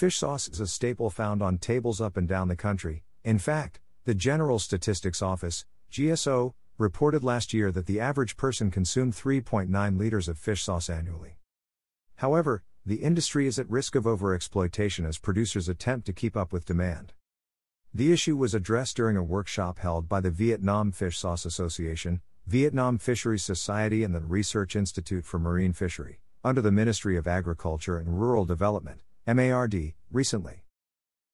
Fish sauce is a staple found on tables up and down the country. In fact, the General Statistics Office, GSO, reported last year that the average person consumed 3.9 liters of fish sauce annually. However, the industry is at risk of overexploitation as producers attempt to keep up with demand. The issue was addressed during a workshop held by the Vietnam Fish Sauce Association, Vietnam Fisheries Society, and the Research Institute for Marine Fishery, under the Ministry of Agriculture and Rural Development, MARD, recently.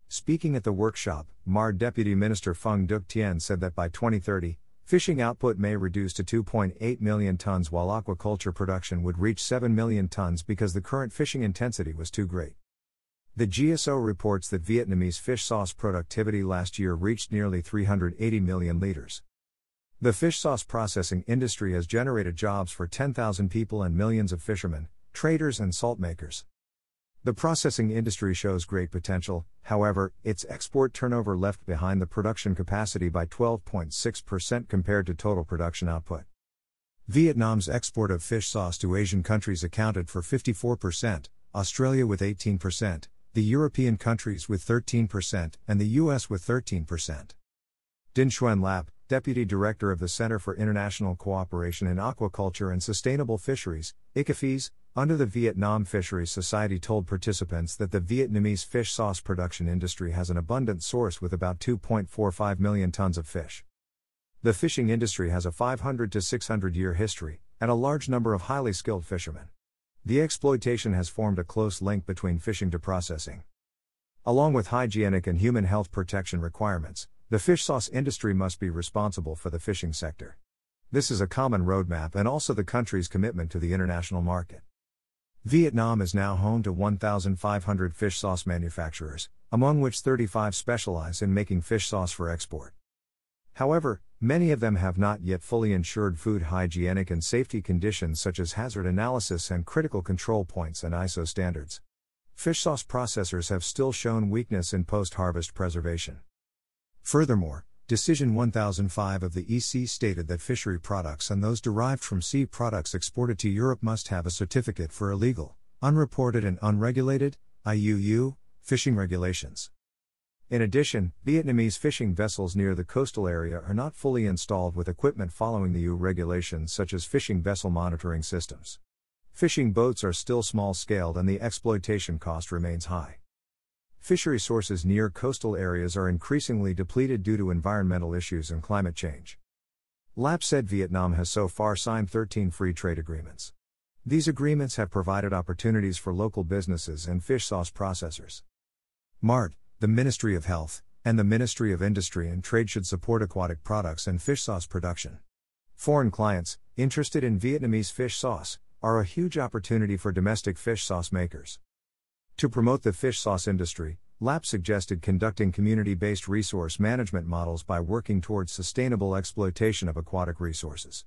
Speaking at the workshop, MARD Deputy Minister Phung Duc Tien said that by 2030, Fishing output may reduce to 2.8 million tons while aquaculture production would reach 7 million tons because the current fishing intensity was too great. The GSO reports that Vietnamese fish sauce productivity last year reached nearly 380 million liters. The fish sauce processing industry has generated jobs for 10,000 people and millions of fishermen, traders, and salt makers. The processing industry shows great potential, however, its export turnover left behind the production capacity by 12.6% compared to total production output. Vietnam's export of fish sauce to Asian countries accounted for 54%, Australia with 18%, the European countries with 13%, and the US with 13%. Dinh Xuan Lap, Deputy Director of the Center for International Cooperation in Aquaculture and Sustainable Fisheries, ICAFIS, under the Vietnam Fisheries Society told participants that the Vietnamese fish sauce production industry has an abundant source with about 2.45 million tons of fish. The fishing industry has a 500 to 600 year history, and a large number of highly skilled fishermen. The exploitation has formed a close link between fishing to processing. Along with hygienic and human health protection requirements, the fish sauce industry must be responsible for the fishing sector. This is a common roadmap and also the country's commitment to the international market. Vietnam is now home to 1,500 fish sauce manufacturers, among which 35 specialize in making fish sauce for export. However, many of them have not yet fully ensured food hygienic and safety conditions such as hazard analysis and critical control points and ISO standards. Fish sauce processors have still shown weakness in post harvest preservation. Furthermore, Decision 1005 of the EC stated that fishery products and those derived from sea products exported to Europe must have a certificate for illegal, unreported, and unregulated IUU fishing regulations. In addition, Vietnamese fishing vessels near the coastal area are not fully installed with equipment following the EU regulations such as fishing vessel monitoring systems. Fishing boats are still small scaled and the exploitation cost remains high. Fishery sources near coastal areas are increasingly depleted due to environmental issues and climate change. LAP said Vietnam has so far signed 13 free trade agreements. These agreements have provided opportunities for local businesses and fish sauce processors. MARD, the Ministry of Health, and the Ministry of Industry and Trade should support aquatic products and fish sauce production. Foreign clients, interested in Vietnamese fish sauce, are a huge opportunity for domestic fish sauce makers. To promote the fish sauce industry, LAP suggested conducting community based resource management models by working towards sustainable exploitation of aquatic resources.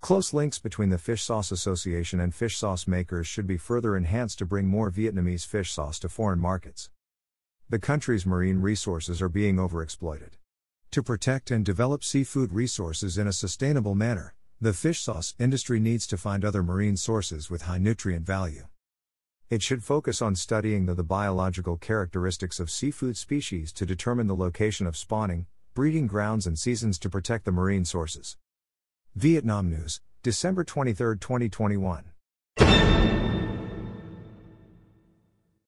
Close links between the Fish Sauce Association and fish sauce makers should be further enhanced to bring more Vietnamese fish sauce to foreign markets. The country's marine resources are being overexploited. To protect and develop seafood resources in a sustainable manner, the fish sauce industry needs to find other marine sources with high nutrient value. It should focus on studying the, the, biological characteristics of seafood species to determine the location of spawning, breeding grounds, and seasons to protect the marine sources. Vietnam News, December 23, 2021.